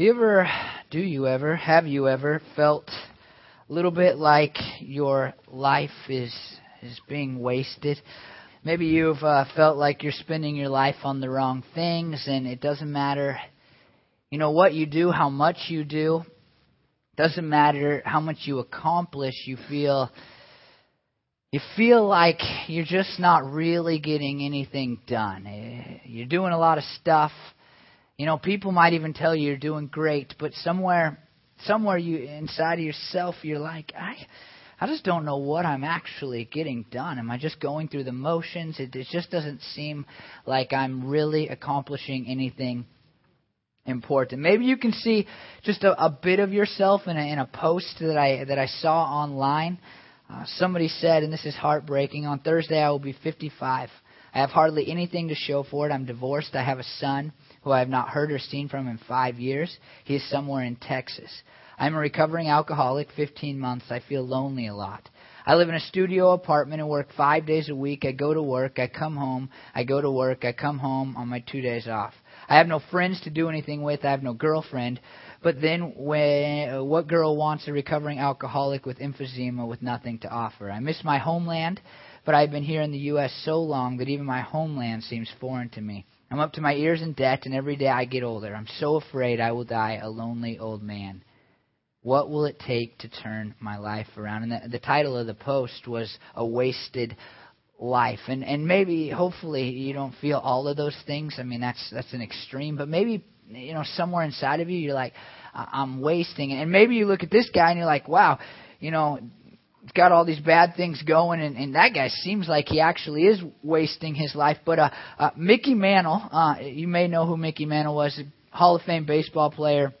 You ever, do you ever, have you ever felt a little bit like your life is is being wasted? Maybe you've uh, felt like you're spending your life on the wrong things, and it doesn't matter, you know, what you do, how much you do. Doesn't matter how much you accomplish. You feel you feel like you're just not really getting anything done. Eh, you're doing a lot of stuff you know, people might even tell you you're doing great, but somewhere somewhere you inside of yourself you're like, I I just don't know what I'm actually getting done. Am I just going through the motions? It, it just doesn't seem like I'm really accomplishing anything important. Maybe you can see just a, a bit of yourself in a, in a post that I that I saw online. Uh, somebody said, and this is heartbreaking. On Thursday, I will be 55. I have hardly anything to show for it. I'm divorced. I have a son who I have not heard or seen from in five years. He is somewhere in Texas. I'm a recovering alcoholic, 15 months. I feel lonely a lot. I live in a studio apartment and work five days a week. I go to work, I come home, I go to work, I come home on my two days off. I have no friends to do anything with. I have no girlfriend. But then, when, what girl wants a recovering alcoholic with emphysema with nothing to offer? I miss my homeland, but I've been here in the U.S. so long that even my homeland seems foreign to me. I'm up to my ears in debt, and every day I get older. I'm so afraid I will die a lonely old man. What will it take to turn my life around? And the, the title of the post was A Wasted Life. And and maybe hopefully you don't feel all of those things. I mean that's that's an extreme, but maybe you know somewhere inside of you you're like I'm wasting and maybe you look at this guy and you're like, wow, you know, got all these bad things going, and, and that guy seems like he actually is wasting his life. But uh, uh, Mickey Mantle, uh, you may know who Mickey Mantle was, a Hall of Fame baseball player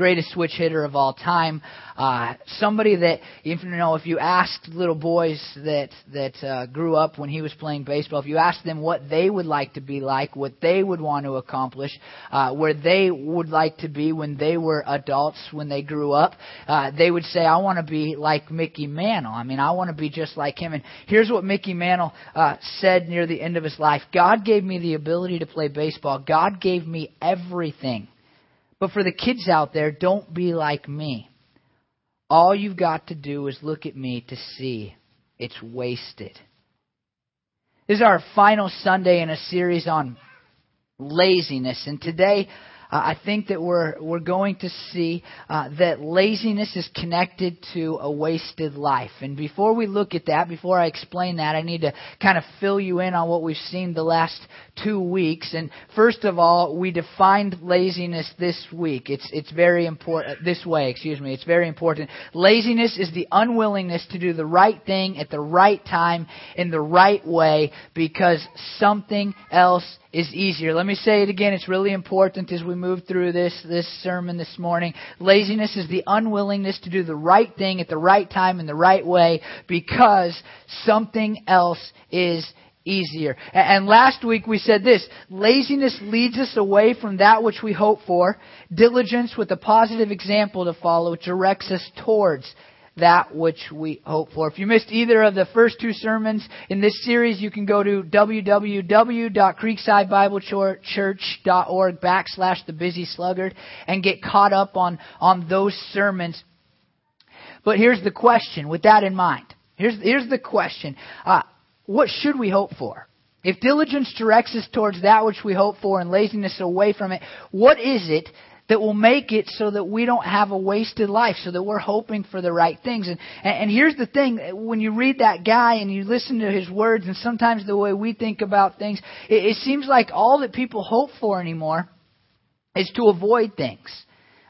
greatest switch hitter of all time. Uh, somebody that, if you know, if you asked little boys that that uh, grew up when he was playing baseball, if you asked them what they would like to be like, what they would want to accomplish, uh, where they would like to be when they were adults, when they grew up, uh, they would say, "I want to be like Mickey Mantle. I mean, I want to be just like him." And here's what Mickey Mantle uh, said near the end of his life: "God gave me the ability to play baseball. God gave me everything." But for the kids out there, don't be like me. All you've got to do is look at me to see it's wasted. This is our final Sunday in a series on laziness. And today, uh, I think that we're we're going to see uh, that laziness is connected to a wasted life. And before we look at that, before I explain that, I need to kind of fill you in on what we've seen the last two weeks. And first of all, we defined laziness this week. It's it's very important uh, this way. Excuse me. It's very important. Laziness is the unwillingness to do the right thing at the right time in the right way because something else is easier. Let me say it again. It's really important as we move through this, this sermon this morning. Laziness is the unwillingness to do the right thing at the right time in the right way because something else is easier. And last week we said this, laziness leads us away from that which we hope for. Diligence with a positive example to follow directs us towards that which we hope for. If you missed either of the first two sermons in this series, you can go to www.creeksidebiblechurch.org backslash the busy sluggard and get caught up on, on those sermons. But here's the question with that in mind. Here's, here's the question. Uh, what should we hope for? If diligence directs us towards that which we hope for and laziness away from it, what is it that will make it so that we don't have a wasted life, so that we're hoping for the right things. And, and, here's the thing, when you read that guy and you listen to his words and sometimes the way we think about things, it, it seems like all that people hope for anymore is to avoid things.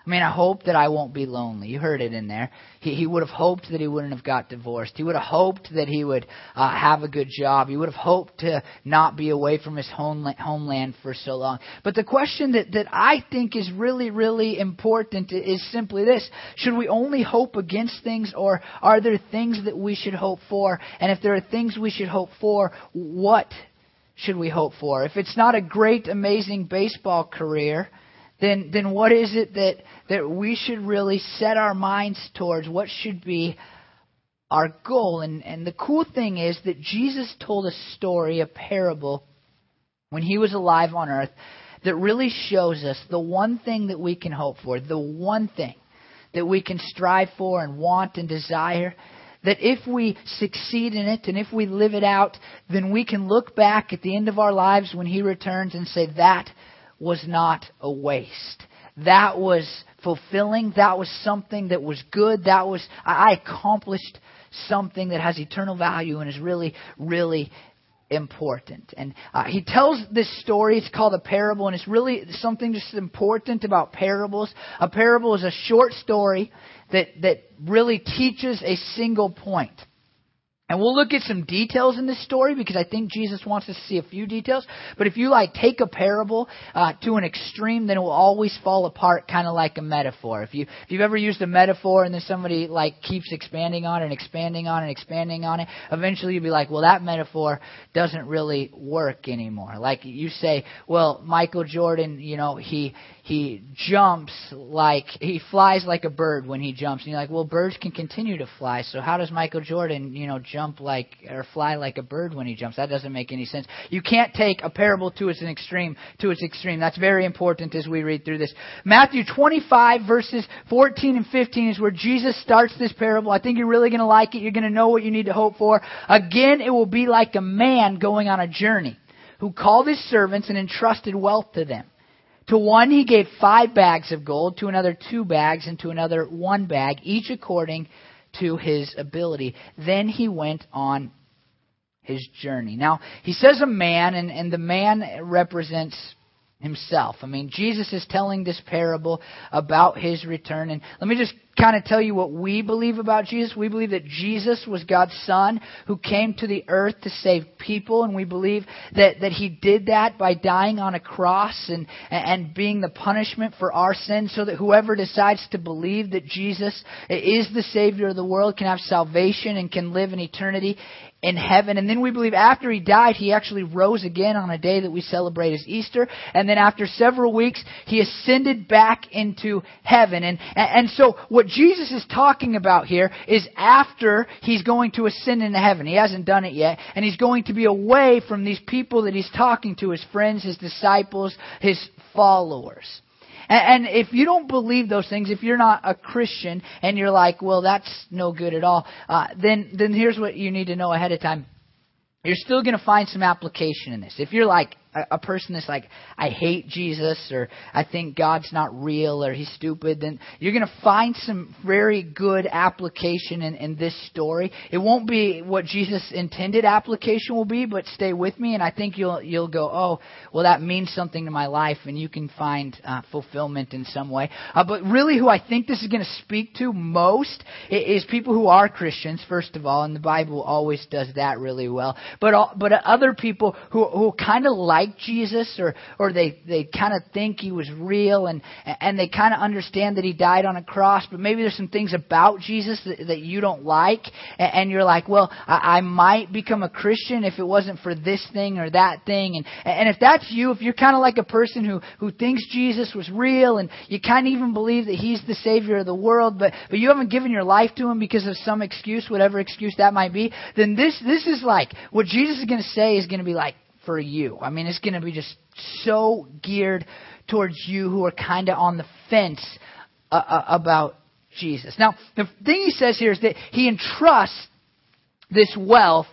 I mean, I hope that I won't be lonely. You heard it in there. He, he would have hoped that he wouldn't have got divorced. He would have hoped that he would uh, have a good job. He would have hoped to not be away from his homeland, homeland for so long. But the question that, that I think is really, really important is simply this. Should we only hope against things or are there things that we should hope for? And if there are things we should hope for, what should we hope for? If it's not a great, amazing baseball career, then, then what is it that, that we should really set our minds towards? What should be our goal? And, and the cool thing is that Jesus told a story, a parable, when he was alive on earth that really shows us the one thing that we can hope for, the one thing that we can strive for and want and desire, that if we succeed in it and if we live it out, then we can look back at the end of our lives when He returns and say, that was not a waste. That was fulfilling. That was something that was good. That was, I accomplished something that has eternal value and is really, really important. And uh, he tells this story. It's called a parable, and it's really something just important about parables. A parable is a short story that, that really teaches a single point. And we'll look at some details in this story because I think Jesus wants us to see a few details. But if you like take a parable uh, to an extreme, then it will always fall apart, kind of like a metaphor. If you if you've ever used a metaphor and then somebody like keeps expanding on it and expanding on it and expanding on it, eventually you'll be like, well, that metaphor doesn't really work anymore. Like you say, well, Michael Jordan, you know, he he jumps like he flies like a bird when he jumps. And you're like, well, birds can continue to fly. So how does Michael Jordan, you know, jump like or fly like a bird when he jumps? That doesn't make any sense. You can't take a parable to its extreme to its extreme. That's very important as we read through this. Matthew 25 verses 14 and 15 is where Jesus starts this parable. I think you're really going to like it. You're going to know what you need to hope for. Again, it will be like a man going on a journey who called his servants and entrusted wealth to them. To one he gave five bags of gold, to another two bags, and to another one bag, each according to his ability. Then he went on his journey. Now, he says a man, and, and the man represents himself. I mean, Jesus is telling this parable about his return. And let me just kind of tell you what we believe about Jesus. We believe that Jesus was God's Son who came to the earth to save people. And we believe that, that he did that by dying on a cross and, and being the punishment for our sins so that whoever decides to believe that Jesus is the Savior of the world can have salvation and can live in eternity in heaven. And then we believe after he died, he actually rose again on a day that we celebrate as Easter. And then after several weeks, he ascended back into heaven. And, and so what Jesus is talking about here is after he's going to ascend into heaven. He hasn't done it yet. And he's going to be away from these people that he's talking to, his friends, his disciples, his followers. And, if you don't believe those things, if you're not a Christian and you're like, well, that's no good at all, uh, then then here's what you need to know ahead of time. You're still going to find some application in this. If you're like, a, person that's like, I hate Jesus, or I think God's not real, or he's stupid, then you're going to find some very good application in, in this story. It won't be what Jesus intended application will be, but stay with me, and I think you'll you'll go, oh, well, that means something to my life, and you can find uh, fulfillment in some way. Uh, but really, who I think this is going to speak to most is people who are Christians, first of all, and the Bible always does that really well. But all, but other people who who kind of like like Jesus or or they they kind of think he was real and and they kind of understand that he died on a cross but maybe there's some things about Jesus that, that you don't like and, and you're like well I, I might become a Christian if it wasn't for this thing or that thing and and if that's you if you're kind of like a person who who thinks Jesus was real and you kind of even believe that he's the savior of the world but but you haven't given your life to him because of some excuse whatever excuse that might be then this this is like what Jesus is going to say is going to be like for you. I mean, it's going to be just so geared towards you who are kind of on the fence uh, uh, about Jesus. Now, the thing he says here is that he entrusts this wealth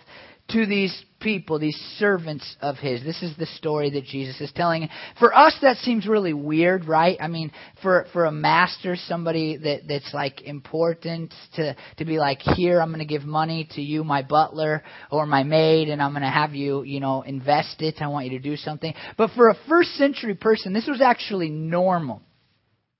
to these people, these servants of his. This is the story that Jesus is telling. For us, that seems really weird, right? I mean, for for a master, somebody that that's like important to to be like, here, I'm going to give money to you, my butler or my maid, and I'm going to have you, you know, invest it. I want you to do something. But for a first century person, this was actually normal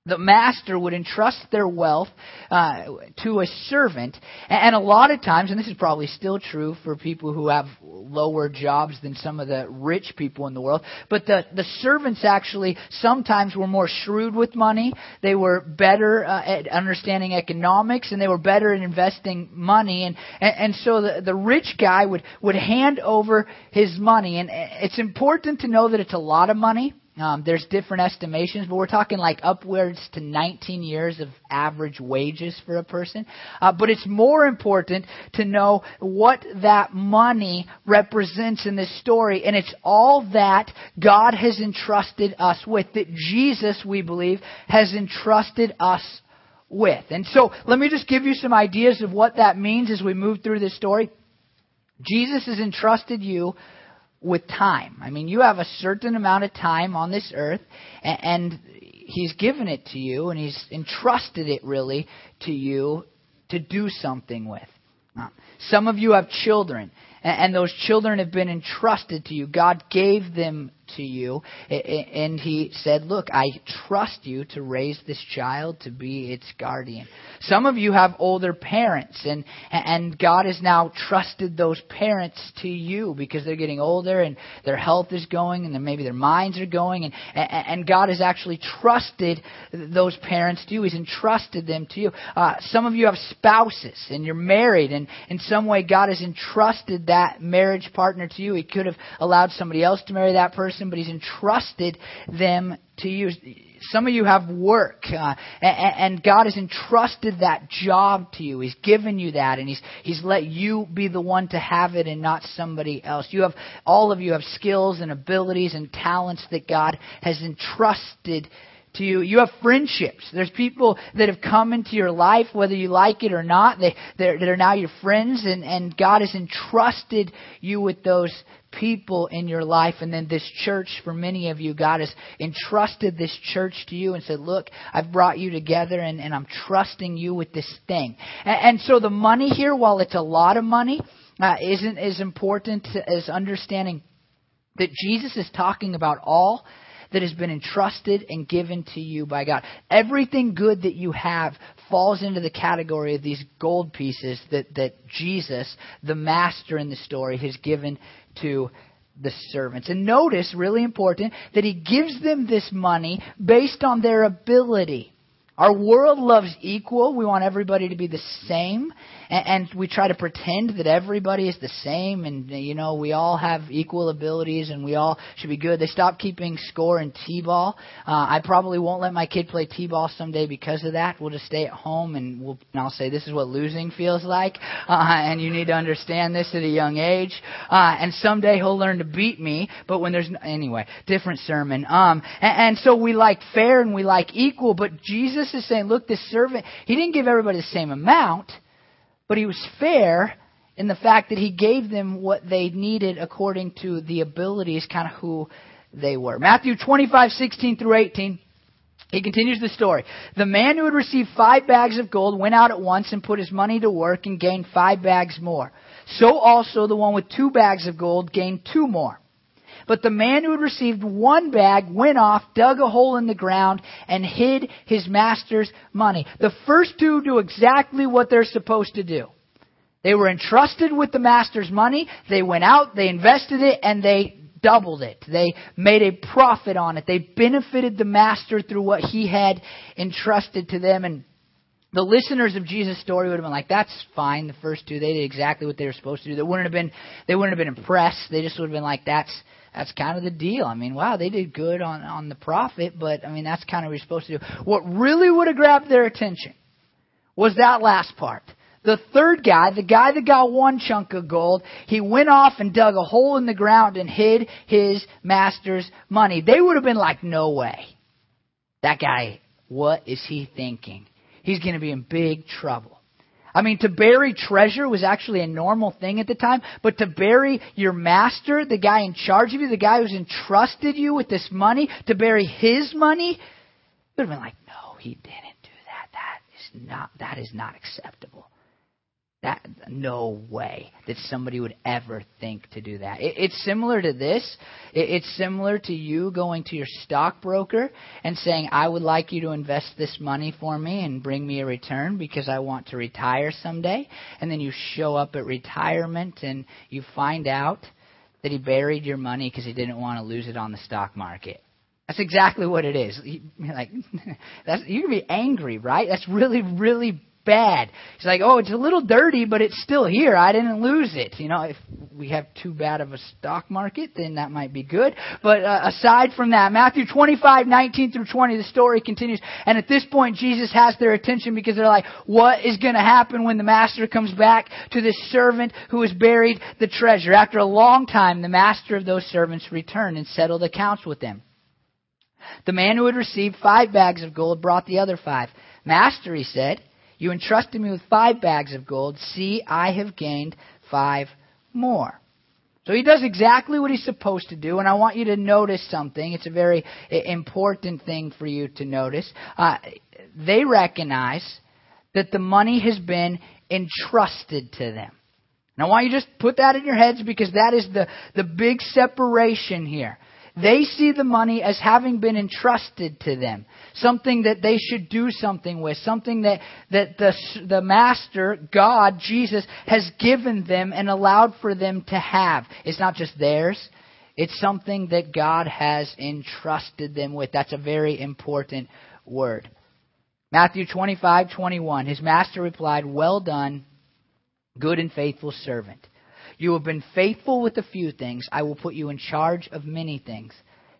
the master would entrust their wealth uh, to a servant. And a lot of times, and this is probably still true for people who have lower jobs than some of the rich people in the world, but the, the servants actually sometimes were more shrewd with money. They were better uh, at understanding economics, and they were better at investing money. And, and, and so the, the rich guy would, would hand over his money. And it's important to know that it's a lot of money Um, there's different estimations, but we're talking like upwards to 19 years of average wages for a person. Uh, but it's more important to know what that money represents in this story, and it's all that God has entrusted us with, that Jesus, we believe, has entrusted us with. And so, let me just give you some ideas of what that means as we move through this story. Jesus has entrusted you with time. I mean, you have a certain amount of time on this earth, and, and He's given it to you, and He's entrusted it really to you to do something with. Uh, some of you have children, and those children have been entrusted to you. God gave them to you. And he said, Look, I trust you to raise this child to be its guardian. Some of you have older parents, and, and God has now trusted those parents to you because they're getting older and their health is going and maybe their minds are going. And, and God has actually trusted those parents to you. He's entrusted them to you. Uh, some of you have spouses and you're married, and in some way God has entrusted that marriage partner to you. He could have allowed somebody else to marry that person but He's entrusted them to you. Some of you have work, uh, and God has entrusted that job to you. He's given you that, and He's He's let you be the one to have it, and not somebody else. You have all of you have skills and abilities and talents that God has entrusted to you. You have friendships. There's people that have come into your life, whether you like it or not. They, they're, they're now your friends, and, and God has entrusted you with those people in your life. And then this church, for many of you, God has entrusted this church to you and said, Look, I've brought you together, and, and I'm trusting you with this thing. And, and so the money here, while it's a lot of money, uh, isn't as important as understanding that Jesus is talking about all that has been entrusted and given to you by God. Everything good that you have falls into the category of these gold pieces that, that Jesus, the master in the story, has given to the servants. And notice, really important, that he gives them this money based on their ability. Our world loves equal. We want everybody to be the same. And, we try to pretend that everybody is the same and, you know, we all have equal abilities and we all should be good. They stopped keeping score in T-ball. Uh, I probably won't let my kid play T-ball someday because of that. We'll just stay at home and we'll, and I'll say this is what losing feels like. Uh, and you need to understand this at a young age. Uh, and someday he'll learn to beat me. But when there's, anyway, different sermon. Um, and, and so we like fair and we like equal, but Jesus is saying, look, this servant, he didn't give everybody the same amount. But he was fair in the fact that he gave them what they needed according to the abilities, kind of who they were. Matthew 25, 16 through 18. He continues the story. The man who had received five bags of gold went out at once and put his money to work and gained five bags more. So also the one with two bags of gold gained two more. But the man who had received one bag went off, dug a hole in the ground, and hid his master's money. The first two do exactly what they're supposed to do. They were entrusted with the master's money. They went out, they invested it, and they doubled it. They made a profit on it. They benefited the master through what he had entrusted to them. And the listeners of Jesus' story would have been like, "That's fine." The first two, they did exactly what they were supposed to do. They wouldn't have been, they wouldn't have been impressed. They just would have been like, "That's that's kind of the deal. I mean, wow, they did good on on the profit, but I mean, that's kind of what you're supposed to do. What really would have grabbed their attention was that last part. The third guy, the guy that got one chunk of gold, he went off and dug a hole in the ground and hid his master's money. They would have been like, no way. That guy, what is he thinking? He's going to be in big trouble. I mean, to bury treasure was actually a normal thing at the time, but to bury your master, the guy in charge of you, the guy who's entrusted you with this money, to bury his money, would have been like, no, he didn't do that. That is not, that is not acceptable. That no way that somebody would ever think to do that. It, it's similar to this. It, it's similar to you going to your stockbroker and saying, "I would like you to invest this money for me and bring me a return because I want to retire someday." And then you show up at retirement and you find out that he buried your money because he didn't want to lose it on the stock market. That's exactly what it is. You, Like, that's, you can be angry, right? That's really, really bad. He's like, oh, it's a little dirty, but it's still here. I didn't lose it. You know, if we have too bad of a stock market, then that might be good. But uh, aside from that, Matthew 25, 19 through 20, the story continues. And at this point, Jesus has their attention because they're like, what is going to happen when the master comes back to this servant who has buried the treasure? After a long time, the master of those servants returned and settled accounts with them. The man who had received five bags of gold brought the other five. Master, he said, you entrusted me with five bags of gold. See, I have gained five more. So he does exactly what he's supposed to do, and I want you to notice something. It's a very important thing for you to notice. Uh, they recognize that the money has been entrusted to them. And I want you to just put that in your heads because that is the, the big separation here. They see the money as having been entrusted to them, something that they should do something with, something that, that the, the Master, God, Jesus, has given them and allowed for them to have. It's not just theirs, it's something that God has entrusted them with. That's a very important word. Matthew 25, 21. His master replied, Well done, good and faithful servant. You have been faithful with a few things. I will put you in charge of many things.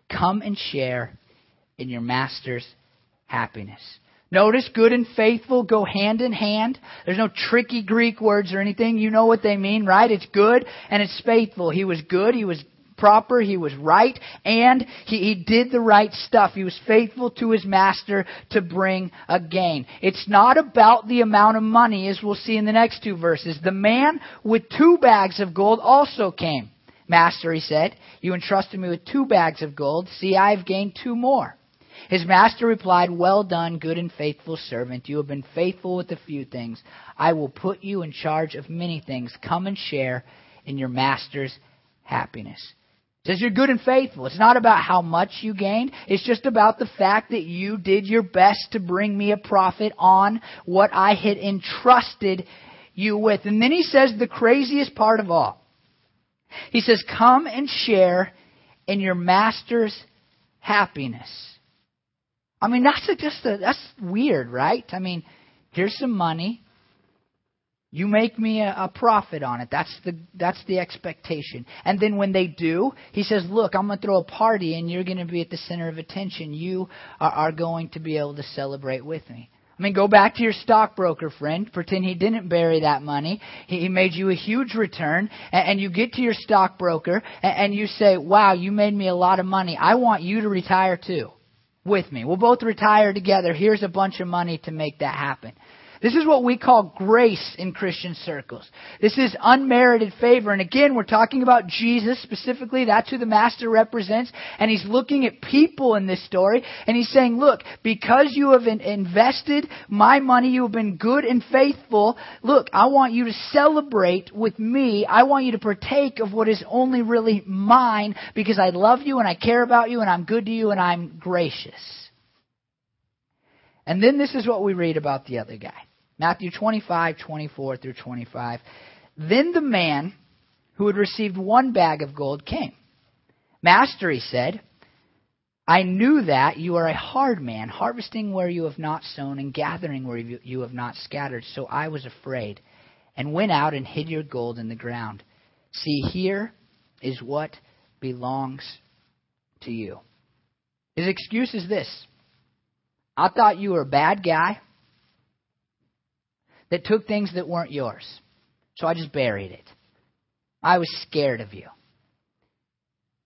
Come and share in your master's happiness. Notice good and faithful go hand in hand. There's no tricky Greek words or anything. You know what they mean, right? It's good and it's faithful. He was good. He was proper, he was right, and he, he did the right stuff. He was faithful to his master to bring a gain. It's not about the amount of money, as we'll see in the next two verses. The man with two bags of gold also came. Master, he said, you entrusted me with two bags of gold. See, I have gained two more. His master replied, Well done, good and faithful servant. You have been faithful with a few things. I will put you in charge of many things. Come and share in your master's happiness says you're good and faithful. It's not about how much you gained. It's just about the fact that you did your best to bring me a profit on what I had entrusted you with. And then he says the craziest part of all. He says, come and share in your master's happiness. I mean, that's just a, that's weird, right? I mean, here's some money. You make me a, a, profit on it. That's the that's the expectation. And then when they do, he says, "Look, I'm going to throw a party, and you're going to be at the center of attention. You are, are going to be able to celebrate with me." I mean, go back to your stockbroker friend. Pretend he didn't bury that money. He, he made you a huge return, and, and you get to your stockbroker, and, and you say, "Wow, you made me a lot of money. I want you to retire too." With me. We'll both retire together. Here's a bunch of money to make that happen. This is what we call grace in Christian circles. This is unmerited favor. And again, we're talking about Jesus specifically. That's who the Master represents. And he's looking at people in this story. And he's saying, look, because you have invested my money, you have been good and faithful. Look, I want you to celebrate with me. I want you to partake of what is only really mine because I love you and I care about you and I'm good to you and I'm gracious. And then this is what we read about the other guy. Matthew 25, 24 through 25. Then the man who had received one bag of gold came. Master, he said, I knew that you are a hard man, harvesting where you have not sown and gathering where you have not scattered. So I was afraid and went out and hid your gold in the ground. See, here is what belongs to you. His excuse is this I thought you were a bad guy that took things that weren't yours. So I just buried it. I was scared of you.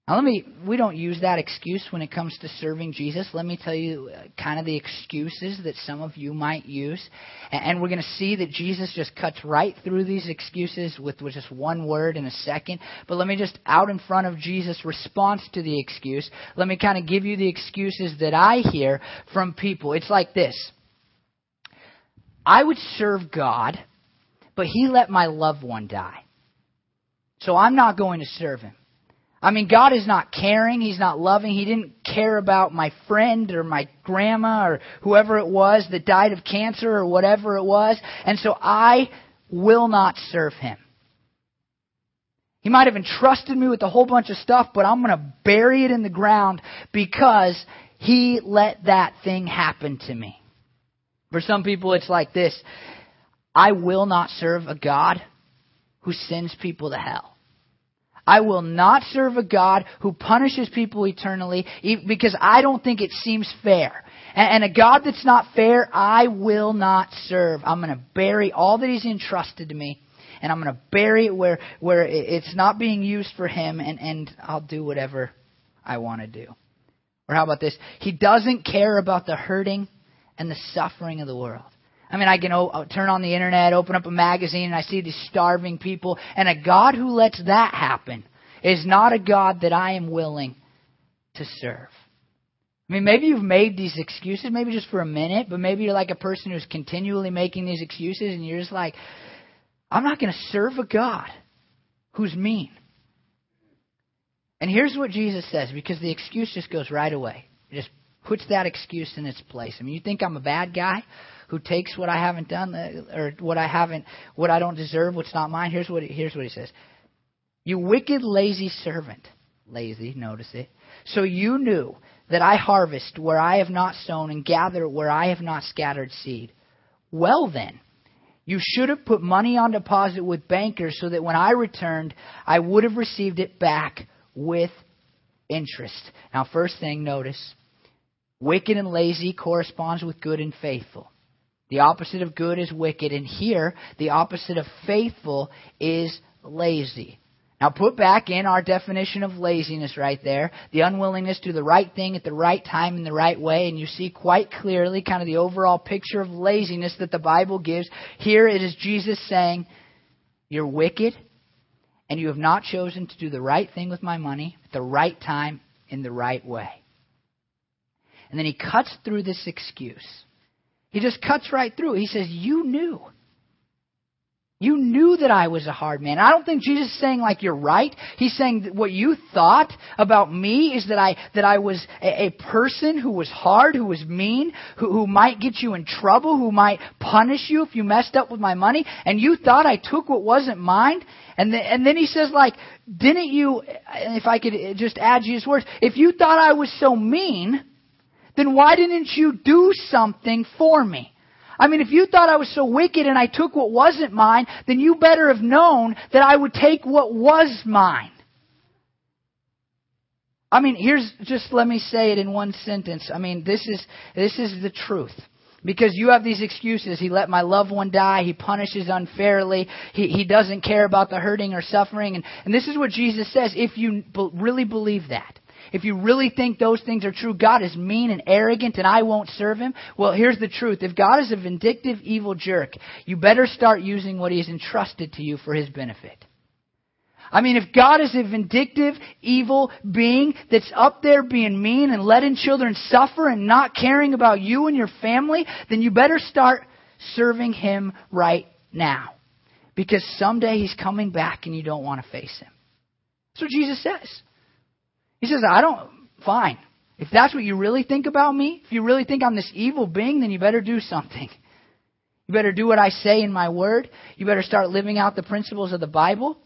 Now, let me, we don't use that excuse when it comes to serving Jesus. Let me tell you uh, kind of the excuses that some of you might use. And we're going to see that Jesus just cuts right through these excuses with, with just one word in a second. But let me just, out in front of Jesus' response to the excuse, let me kind of give you the excuses that I hear from people. It's like this I would serve God, but He let my loved one die. So I'm not going to serve Him. I mean, God is not caring. He's not loving. He didn't care about my friend or my grandma or whoever it was that died of cancer or whatever it was. And so I will not serve Him. He might have entrusted me with a whole bunch of stuff, but I'm going to bury it in the ground because He let that thing happen to me. For some people, it's like this I will not serve a God who sends people to hell. I will not serve a God who punishes people eternally because I don't think it seems fair. And a God that's not fair, I will not serve. I'm going to bury all that He's entrusted to me, and I'm going to bury it where, where it's not being used for Him, and, and I'll do whatever I want to do. Or how about this? He doesn't care about the hurting and the suffering of the world. I mean, I can o- uh, turn on the internet, open up a magazine, and I see these starving people. And a God who lets that happen is not a God that I am willing to serve. I mean, maybe you've made these excuses, maybe just for a minute, but maybe you're like a person who's continually making these excuses, and you're just like, I'm not going to serve a God who's mean. And here's what Jesus says, because the excuse just goes right away. Puts that excuse in its place. I mean, you think I'm a bad guy? who takes what I haven't done uh, or what I haven't, what I don't deserve, what's not mine. Here's what here's what he says: You wicked, lazy servant. Lazy, notice it. So you knew that I harvest where I have not sown and gather where I have not scattered seed. Well then, you should have put money on deposit with bankers so that when I returned, I would have received it back with interest. Now, first thing, notice wicked and lazy corresponds with good and faithful. The opposite of good is wicked, and here the opposite of faithful is lazy. Now put back in our definition of laziness right there, the unwillingness to do the right thing at the right time in the right way, and you see quite clearly kind of the overall picture of laziness that the Bible gives. Here it is Jesus saying, You're wicked, and you have not chosen to do the right thing with my money at the right time in the right way. And then he cuts through this excuse. He just cuts right through. He says, You knew. You knew that I was a hard man. I don't think Jesus is saying like you're right. He's saying that what you thought about me is that I that I was a, a person who was hard, who was mean, who, who might get you in trouble, who might punish you if you messed up with my money, and you thought I took what wasn't mine. And then, and then he says like, didn't you? If I could just add Jesus' words, if you thought I was so mean, then why didn't you do something for me? I mean, if you thought I was so wicked and I took what wasn't mine, then you better have known that I would take what was mine. I mean, here's just let me say it in one sentence. I mean, this is this is the truth. Because you have these excuses. He let my loved one die. He punishes unfairly. He, he doesn't care about the hurting or suffering. And, and this is what Jesus says if you really believe that if you really think those things are true, God is mean and arrogant and I won't serve him, well, here's the truth. If God is a vindictive, evil jerk, you better start using what he has entrusted to you for his benefit. I mean, if God is a vindictive, evil being that's up there being mean and letting children suffer and not caring about you and your family, then you better start serving him right now. Because someday he's coming back and you don't want to face him. That's what Jesus says. He says, I don't, fine. If that's what you really think about me, if you really think I'm this evil being, then you better do something. You better do what I say in my word. You better start living out the principles of the Bible.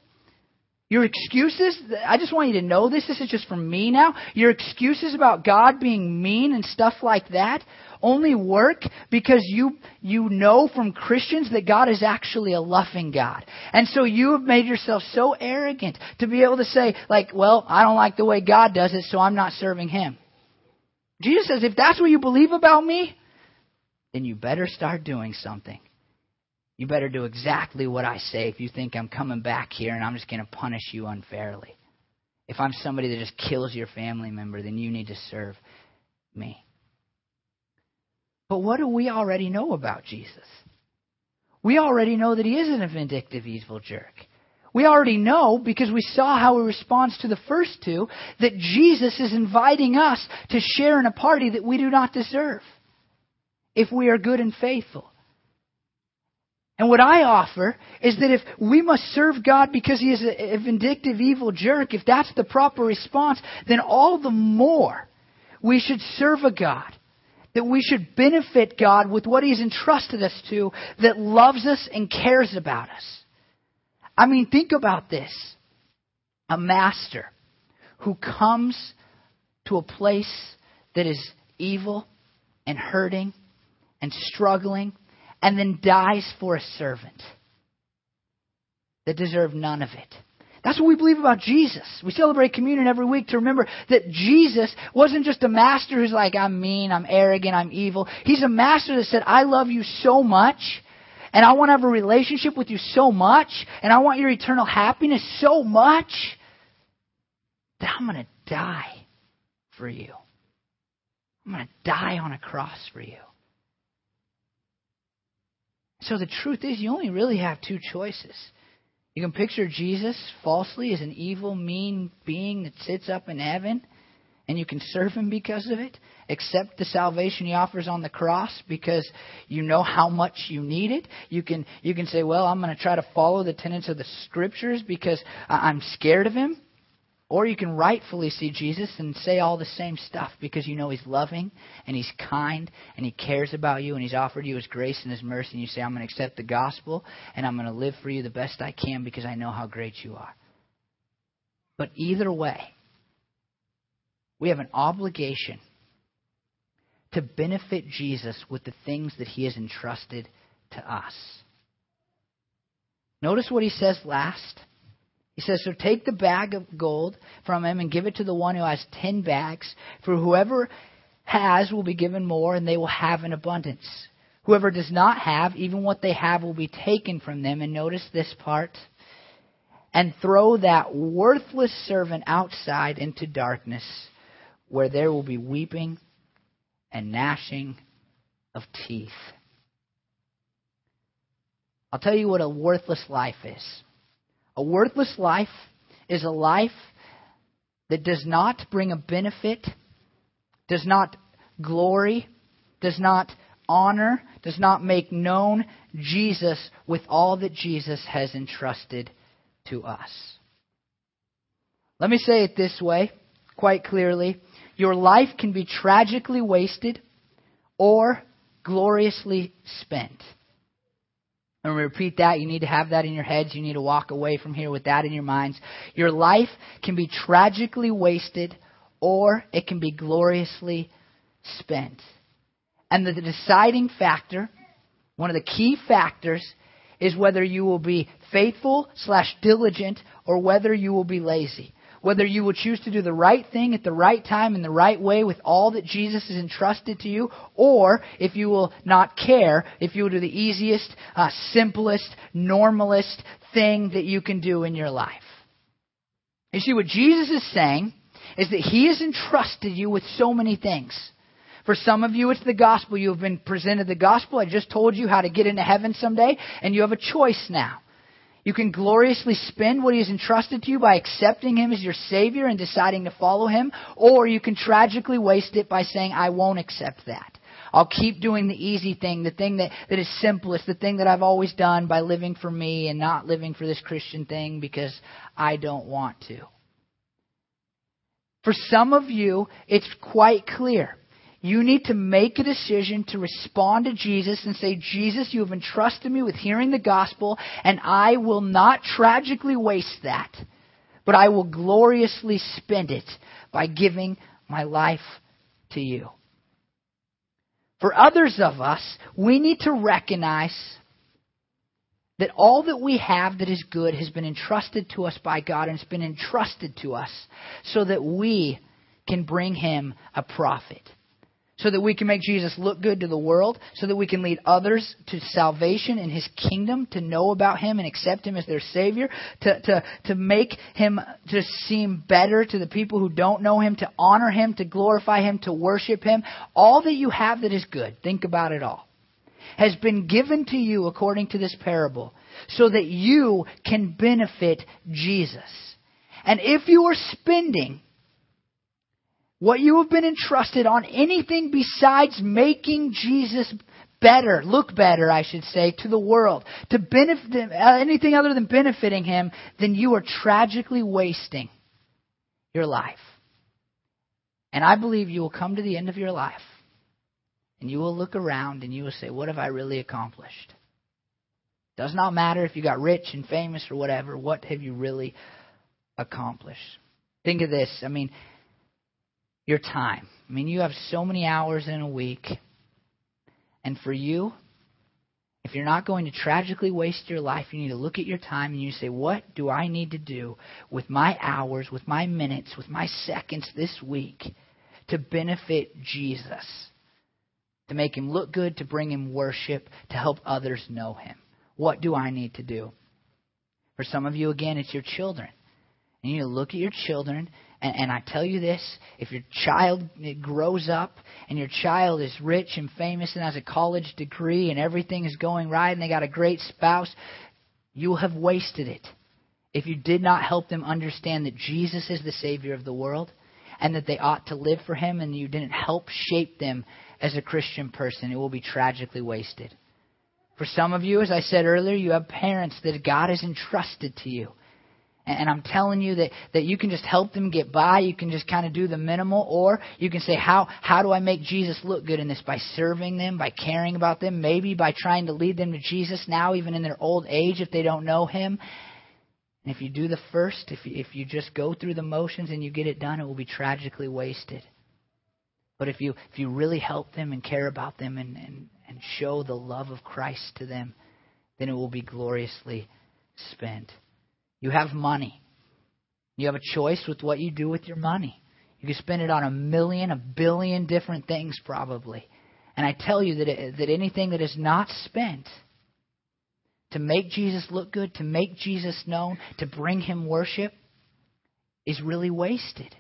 Your excuses, I just want you to know this, this is just from me now. Your excuses about God being mean and stuff like that only work because you, you know from Christians that God is actually a loving God. And so you have made yourself so arrogant to be able to say, like, well, I don't like the way God does it, so I'm not serving Him. Jesus says, if that's what you believe about me, then you better start doing something. You better do exactly what I say if you think I'm coming back here and I'm just going to punish you unfairly. If I'm somebody that just kills your family member, then you need to serve me. But what do we already know about Jesus? We already know that he isn't a vindictive, evil jerk. We already know, because we saw how he responds to the first two, that Jesus is inviting us to share in a party that we do not deserve if we are good and faithful. And what I offer is that if we must serve God because He is a, vindictive, evil jerk, if that's the proper response, then all the more we should serve a God, that we should benefit God with what He's entrusted us to, that loves us and cares about us. I mean, think about this. A master who comes to a place that is evil and hurting and struggling and then dies for a servant that deserved none of it. That's what we believe about Jesus. We celebrate communion every week to remember that Jesus wasn't just a master who's like, I'm mean, I'm arrogant, I'm evil. He's a master that said, I love you so much, and I want to have a relationship with you so much, and I want your eternal happiness so much, that I'm going to die for you. I'm going to die on a cross for you. So the truth is, you only really have two choices. You can picture Jesus falsely as an evil, mean being that sits up in heaven, and you can serve him because of it. Accept the salvation he offers on the cross because you know how much you need it. You can you can say, "Well, I'm going to try to follow the tenets of the scriptures because I'm scared of him." Or you can rightfully see Jesus and say all the same stuff because you know He's loving and He's kind and He cares about you and He's offered you His grace and His mercy. And you say, I'm going to accept the gospel and I'm going to live for you the best I can because I know how great you are. But either way, we have an obligation to benefit Jesus with the things that He has entrusted to us. Notice what He says last. He says, So take the bag of gold from him and give it to the one who has ten bags, for whoever has will be given more, and they will have an abundance. Whoever does not have, even what they have will be taken from them. And notice this part. And throw that worthless servant outside into darkness, where there will be weeping and gnashing of teeth. I'll tell you what a worthless life is. A worthless life is a life that does not bring a benefit, does not glory, does not honor, does not make known Jesus with all that Jesus has entrusted to us. Let me say it this way quite clearly. Your life can be tragically wasted or gloriously spent. And repeat that. You need to have that in your heads. You need to walk away from here with that in your minds. Your life can be tragically wasted or it can be gloriously spent. And the deciding factor, one of the key factors, is whether you will be faithful slash diligent or whether you will be lazy whether you will choose to do the right thing at the right time in the right way with all that Jesus has entrusted to you, or if you will not care, if you will do the easiest, uh, simplest, normalist thing that you can do in your life. You see, what Jesus is saying is that He has entrusted you with so many things. For some of you, it's the gospel. You have been presented the gospel. I just told you how to get into heaven someday, and you have a choice now. You can gloriously spend what He has entrusted to you by accepting Him as your Savior and deciding to follow Him, or you can tragically waste it by saying, I won't accept that. I'll keep doing the easy thing, the thing that, that is simplest, the thing that I've always done by living for me and not living for this Christian thing because I don't want to. For some of you, it's quite clear. You need to make a decision to respond to Jesus and say, Jesus, you have entrusted me with hearing the gospel, and I will not tragically waste that, but I will gloriously spend it by giving my life to you. For others of us, we need to recognize that all that we have that is good has been entrusted to us by God and it's been entrusted to us so that we can bring Him a profit so that we can make Jesus look good to the world, so that we can lead others to salvation in His kingdom, to know about Him and accept Him as their Savior, to, to, to make Him to seem better to the people who don't know Him, to honor Him, to glorify Him, to worship Him. All that you have that is good, think about it all, has been given to you according to this parable, so that you can benefit Jesus. And if you are spending what you have been entrusted on anything besides making Jesus better, look better, I should say, to the world, to benefit uh, anything other than benefiting him, then you are tragically wasting your life. And I believe you will come to the end of your life and you will look around and you will say, What have I really accomplished? Does not matter if you got rich and famous or whatever, what have you really accomplished? Think of this. I mean, your time. I mean, you have so many hours in a week. And for you, If you're not going to tragically waste your life, you need to look at your time and you say, What do I need to do with my hours, with my minutes, with my seconds this week to benefit Jesus? To make him look good, to bring him worship, to help others know him. What do I need to do? For some of you, again, it's your children. And you need to look at your children and, and I tell you this if your child grows up and your child is rich and famous and has a college degree and everything is going right and they got a great spouse, you have wasted it. If you did not help them understand that Jesus is the Savior of the world and that they ought to live for Him and you didn't help shape them as a Christian person, it will be tragically wasted. For some of you, as I said earlier, you have parents that God has entrusted to you. And I'm telling you that, that you can just help them get by. You can just kind of do the minimal. Or you can say, how, how do I make Jesus look good in this? By serving them, by caring about them, maybe by trying to lead them to Jesus now, even in their old age if they don't know Him. And if you do the first, if you, if you just go through the motions and you get it done, it will be tragically wasted. But if you, if you really help them and care about them and, and, and show the love of Christ to them, then it will be gloriously spent. You have money. You have a choice with what you do with your money. You can spend it on a million, a billion different things probably. And I tell you that, it, that anything that is not spent to make Jesus look good, to make Jesus known, to bring him worship, is really wasted.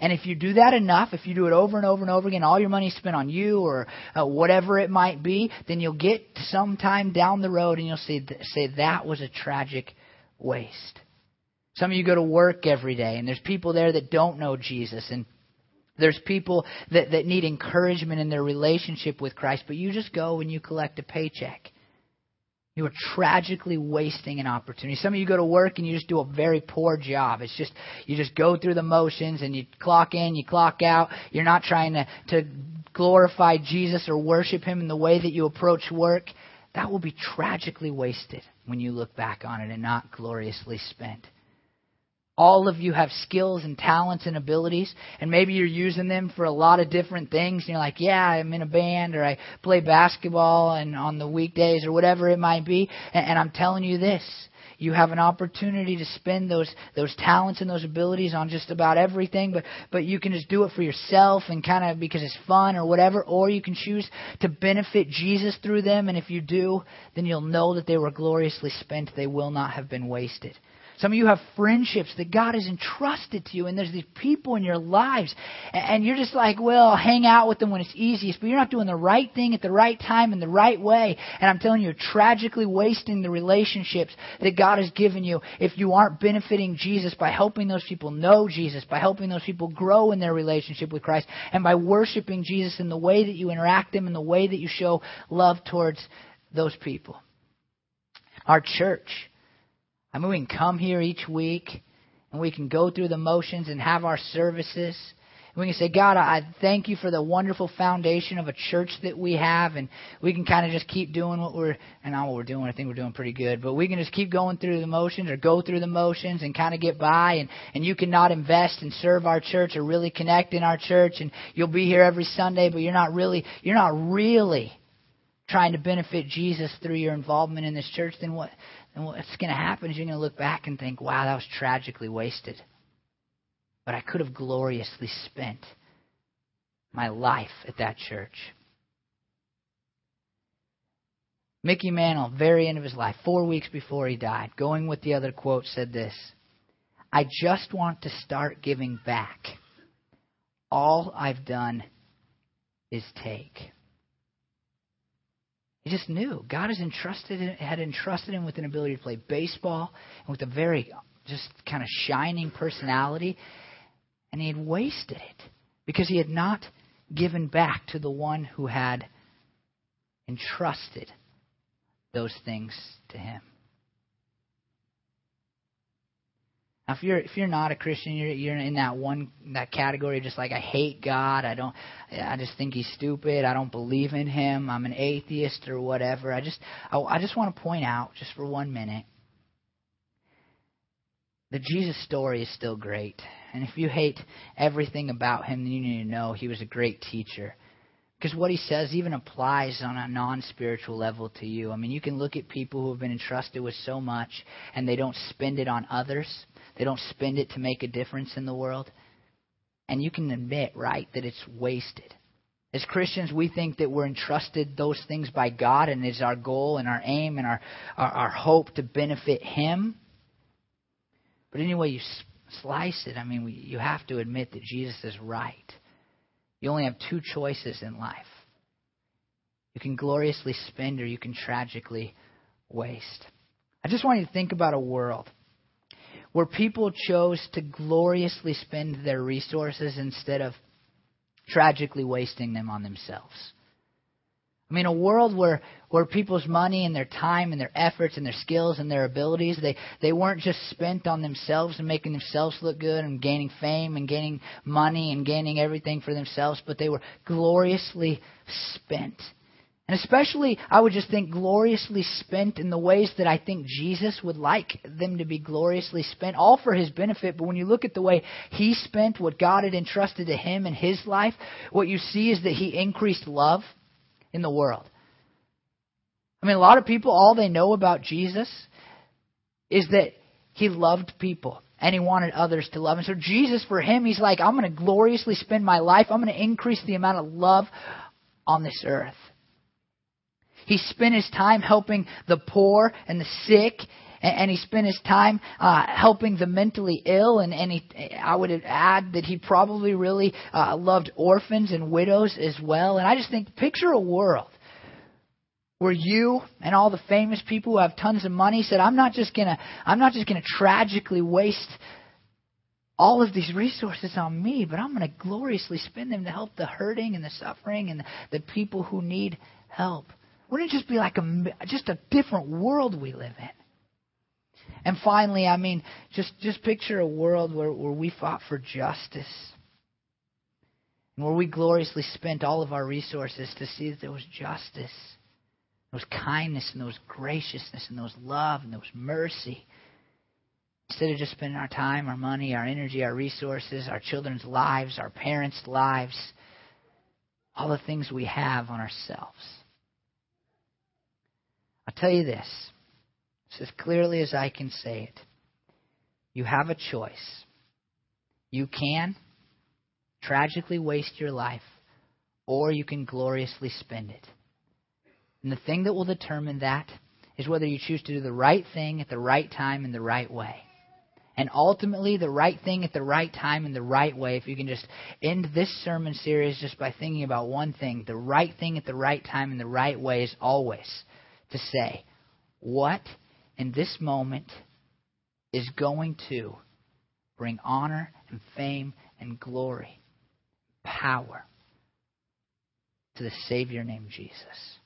And if you do that enough, if you do it over and over and over again, all your money spent on you or uh, whatever it might be, then you'll get sometime down the road and you'll say, say that was a tragic waste. Some of you go to work every day, and there's people there that don't know Jesus, and there's people that, that need encouragement in their relationship with Christ, but you just go and you collect a paycheck. You are tragically wasting an opportunity. Some of you go to work and you just do a very poor job. It's just you just go through the motions and you clock in, you clock out. You're not trying to, to glorify Jesus or worship Him in the way that you approach work. That will be tragically wasted when you look back on it and not gloriously spent. All of you have skills and talents and abilities, and maybe you're using them for a lot of different things. And you're like, yeah, I'm in a band, or I play basketball, and on the weekdays, or whatever it might be. And, and I'm telling you this you have an opportunity to spend those those talents and those abilities on just about everything, but but you can just do it for yourself and kind of because it's fun or whatever, or you can choose to benefit Jesus through them, and if you do, then you'll know that they were gloriously spent. They will not have been wasted. Some of you have friendships that God has entrusted to you, and there's these people in your lives, and you're just like, well, hang out with them when it's easiest, but you're not doing the right thing at the right time in the right way. And I'm telling you, you're tragically wasting the relationships that God has given you if you aren't benefiting Jesus by helping those people know Jesus, by helping those people grow in their relationship with Christ, and by worshiping Jesus in the way that you interact them, in the way that you show love towards those people. Our church I mean, we can come here each week and we can go through the motions and have our services. We can say, God, I thank you for the wonderful foundation of a church that we have. And we can kind of just keep doing what we're, and not what we're doing. I think we're doing pretty good. But we can just keep going through the motions or go through the motions and kind of get by. And, and you cannot invest and serve our church or really connect in our church. And you'll be here every Sunday, but you're not really, you're not really trying to benefit Jesus through your involvement in this church. Then what? And what's going to happen is you're going to look back and think, wow, that was tragically wasted. But I could have gloriously spent my life at that church. Mickey Mantle, very end of his life, four weeks before he died, going with the other quote, said this I just want to start giving back. All I've done is take. He just knew God has entrusted had entrusted him with an ability to play baseball and with a very just kind of shining personality, and he had wasted it because he had not given back to the one who had entrusted those things to him. Now, if you're if you're not a Christian, you're you're in that one that category, just like I hate God. I don't. I just think He's stupid. I don't believe in Him. I'm an atheist or whatever. I just I, I just want to point out, just for one minute, the Jesus story is still great. And if you hate everything about Him, then you need to know He was a great teacher. Because what he says even applies on a non spiritual level to you. I mean, you can look at people who have been entrusted with so much and they don't spend it on others, they don't spend it to make a difference in the world. And you can admit, right, that it's wasted. As Christians, we think that we're entrusted those things by God and it's our goal and our aim and our, our, our hope to benefit Him. But anyway, you slice it, I mean, we, you have to admit that Jesus is right. You only have two choices in life. You can gloriously spend or you can tragically waste. I just want you to think about a world where people chose to gloriously spend their resources instead of tragically wasting them on themselves. I mean, a world where, where people's money and their time and their efforts and their skills and their abilities, they, they weren't just spent on themselves and making themselves look good and gaining fame and gaining money and gaining everything for themselves, but they were gloriously spent. And especially, I would just think gloriously spent in the ways that I think Jesus would like them to be gloriously spent, all for his benefit. But when you look at the way he spent what God had entrusted to him in his life, what you see is that he increased love in the world. I mean, a lot of people, all they know about Jesus is that he loved people and he wanted others to love him. So, Jesus, for him, he's like, I'm going to gloriously spend my life, I'm going to increase the amount of love on this earth. He spent his time helping the poor and the sick and he spent his time uh, helping the mentally ill. And, and he, I would add that he probably really uh, loved orphans and widows as well. And I just think, picture a world where you and all the famous people who have tons of money said, "I'm not just gonna, I'm not just gonna tragically waste." all of these resources on me, but I'm going to gloriously spend them to help the hurting and the suffering and the, the people who need help. Wouldn't it just be like a, just a different world we live in? And finally, I mean, just, just picture a world where, where we fought for justice. And where we gloriously spent all of our resources to see that there was justice, there was kindness, and there was graciousness, and there was love, and there was mercy. Instead of just spending our time, our money, our energy, our resources, our children's lives, our parents' lives, all the things we have on ourselves. I'll tell you this as clearly as I can say it. You have a choice. You can tragically waste your life, or you can gloriously spend it. And the thing that will determine that is whether you choose to do the right thing at the right time in the right way. And ultimately, the right thing at the right time in the right way, if you can just end this sermon series just by thinking about one thing, the right thing at the right time in the right way is always to say, What in this moment is going to bring honor and fame and glory, power to the Savior named Jesus.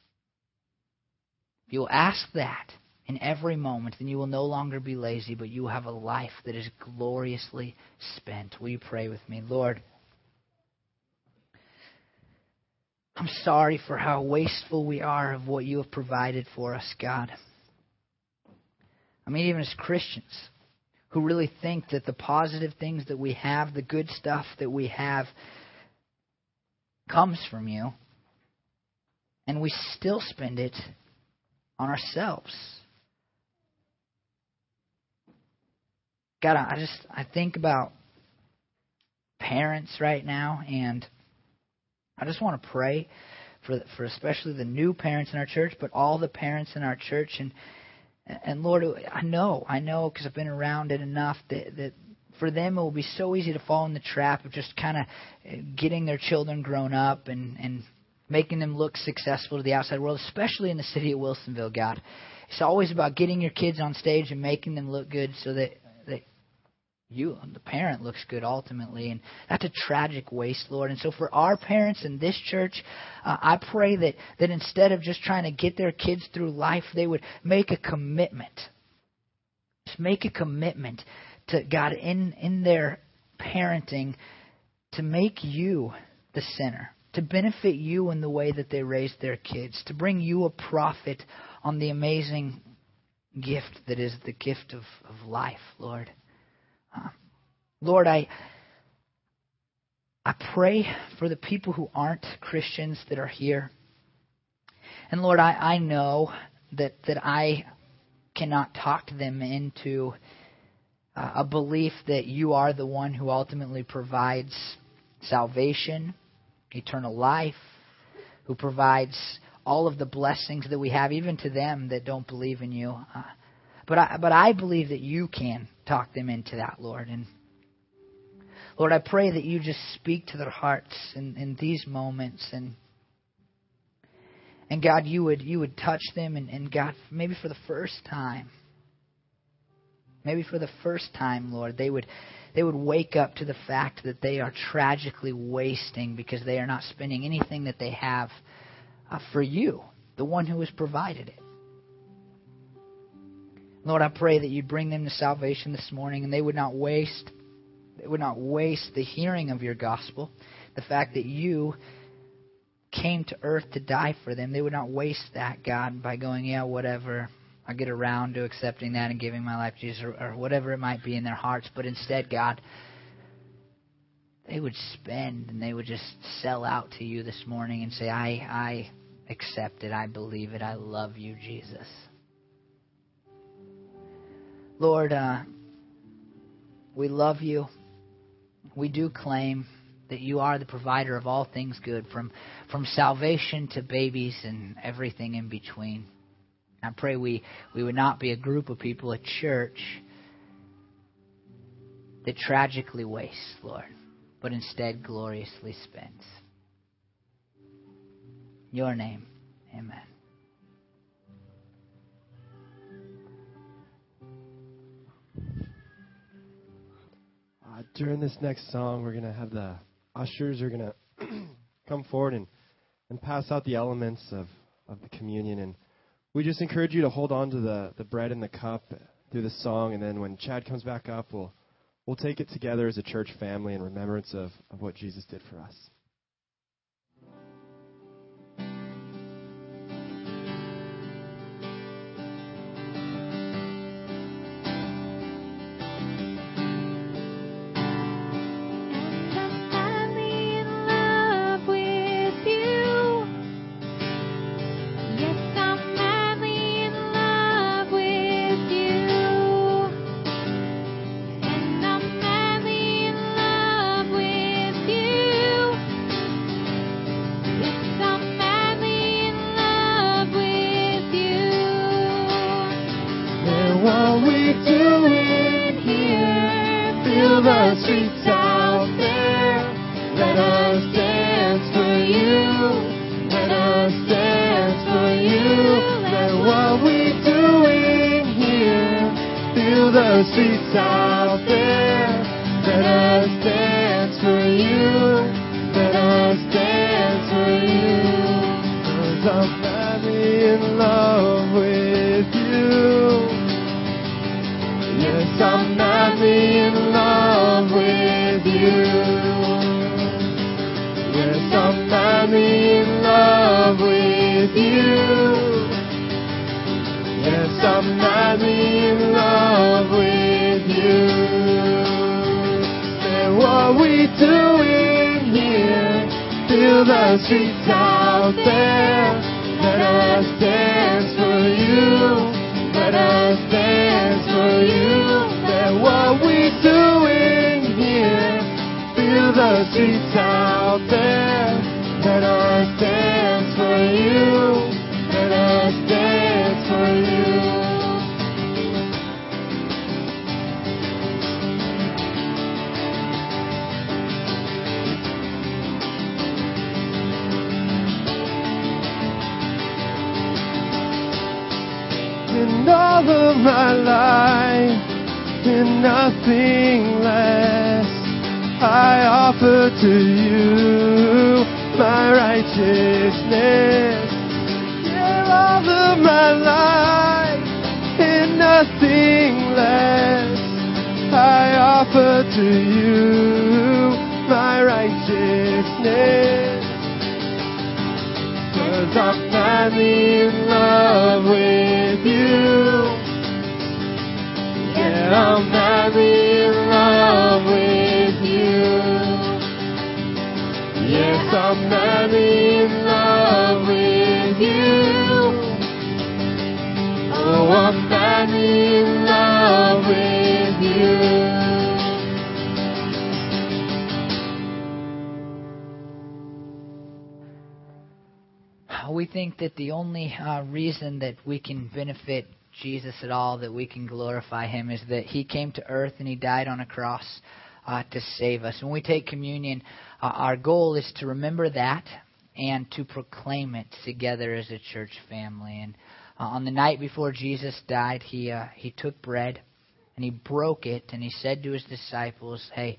If you will ask that in every moment, then you will no longer be lazy, but you will have a life that is gloriously spent. Will you pray with me? Lord, I'm sorry for how wasteful we are of what you have provided for us, God. I mean, even as Christians who really think that the positive things that we have, the good stuff that we have, comes from you, and we still spend it on ourselves. God, I just I think about parents right now, and I just want to pray for for especially the new parents in our church, but all the parents in our church, and and Lord, I know, I know, because I've been around it enough that, that for them it will be so easy to fall in the trap of just kind of getting their children grown up and and making them look successful to the outside world, especially in the city of Wilsonville. God, it's always about getting your kids on stage and making them look good so that you. The parent looks good ultimately and that's a tragic waste lord. And so for our parents in this church uh, i pray that that instead of just trying to get their kids through life they would make a commitment. Just make a commitment to god in in their parenting to make you the center to benefit you in the way that they raise their kids to bring you a profit on the amazing gift that is the gift of, of life lord Lord, I I pray for the people who aren't Christians that are here. And Lord, I, I know that, that I cannot talk them into uh, a belief that you are the one who ultimately provides salvation, eternal life, who provides all of the blessings that we have, even to them that don't believe in you. Uh, but I, but I believe that you can talk them into that, Lord. And Lord, I pray that you just speak to their hearts in, in these moments and and God, you would you would touch them and, and God, maybe for the first time, maybe for the first time, Lord, they would they would wake up to the fact that they are tragically wasting because they are not spending anything that they have uh, for you, the one who has provided it. Lord, I pray that you'd bring them to salvation this morning and they would not waste they would not waste the hearing of your gospel, the fact that you came to earth to die for them. They would not waste that, God, by going, yeah, whatever. I'll get around to accepting that and giving my life to Jesus, or, or whatever it might be in their hearts. But instead, God, they would spend and they would just sell out to you this morning and say, I, I accept it. I believe it. I love you, Jesus. Lord, uh, we love you. We do claim that you are the provider of all things good, from, from salvation to babies and everything in between. I pray we, we would not be a group of people, a church, that tragically wastes, Lord, but instead gloriously spends. Your name, amen. During this next song, we're going to have the ushers are going to come forward and, and pass out the elements of, of the communion. And we just encourage you to hold on to the, the bread and the cup through the song. And then when Chad comes back up, we'll, we'll take it together as a church family in remembrance of, of what Jesus did for us. the streets out there. Let us dance for you. Let us dance for you. Cause I'm madly in love with you. Yes, I'm madly in love with you. Yes, I'm madly in love with you. I'm madly in love with you. And what we doing here? Fill the streets out there. Let us dance for you. Let us dance for you. That what we doing here? Fill the streets out there. Let us dance for you. All of my life and nothing less. I offer to you my righteousness. Your love of my life and nothing less. I offer to you my righteousness. Cause I'm madly in love with I'm madly in love with you. Yes, I'm madly in love with you. Oh, I'm madly in love with you. we think that the only uh, reason that we can benefit Jesus at all, that we can glorify Him, is that He came to earth and He died on a cross uh, to save us. When we take communion, uh, our goal is to remember that and to proclaim it together as a church family. And uh, on the night before Jesus died, He uh, He took bread and He broke it and He said to His disciples, "Hey."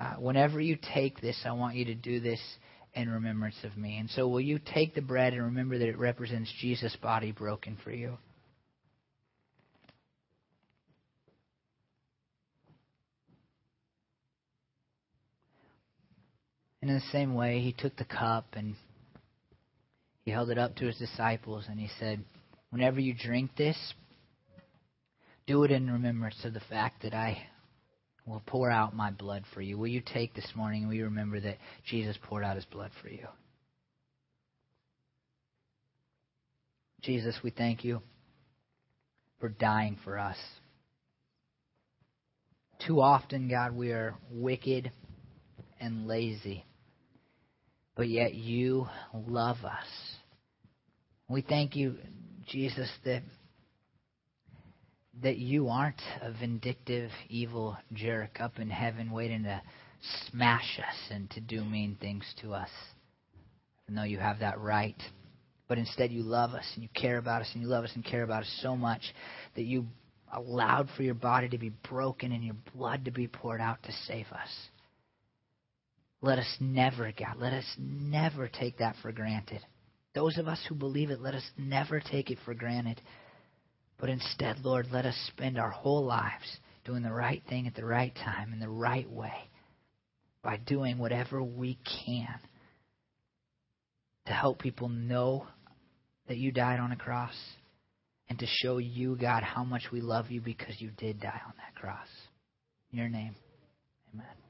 Uh, whenever you take this, I want you to do this in remembrance of me. And so, will you take the bread and remember that it represents Jesus' body broken for you? And in the same way, he took the cup and he held it up to his disciples and he said, Whenever you drink this, do it in remembrance of the fact that I will pour out my blood for you. Will you take this morning and will you remember that Jesus poured out his blood for you? Jesus, we thank you for dying for us. Too often, God, we are wicked and lazy, but yet you love us. We thank you, Jesus, that that you aren't a vindictive, evil jerk up in heaven waiting to smash us and to do mean things to us. Though you have that right. But instead, you love us and you care about us and you love us and care about us so much that you allowed for your body to be broken and your blood to be poured out to save us. Let us never, God, let us never take that for granted. Those of us who believe it, let us never take it for granted. But instead, Lord, let us spend our whole lives doing the right thing at the right time in the right way by doing whatever we can to help people know that you died on a cross and to show you, God, how much we love you because you did die on that cross. In your name, amen.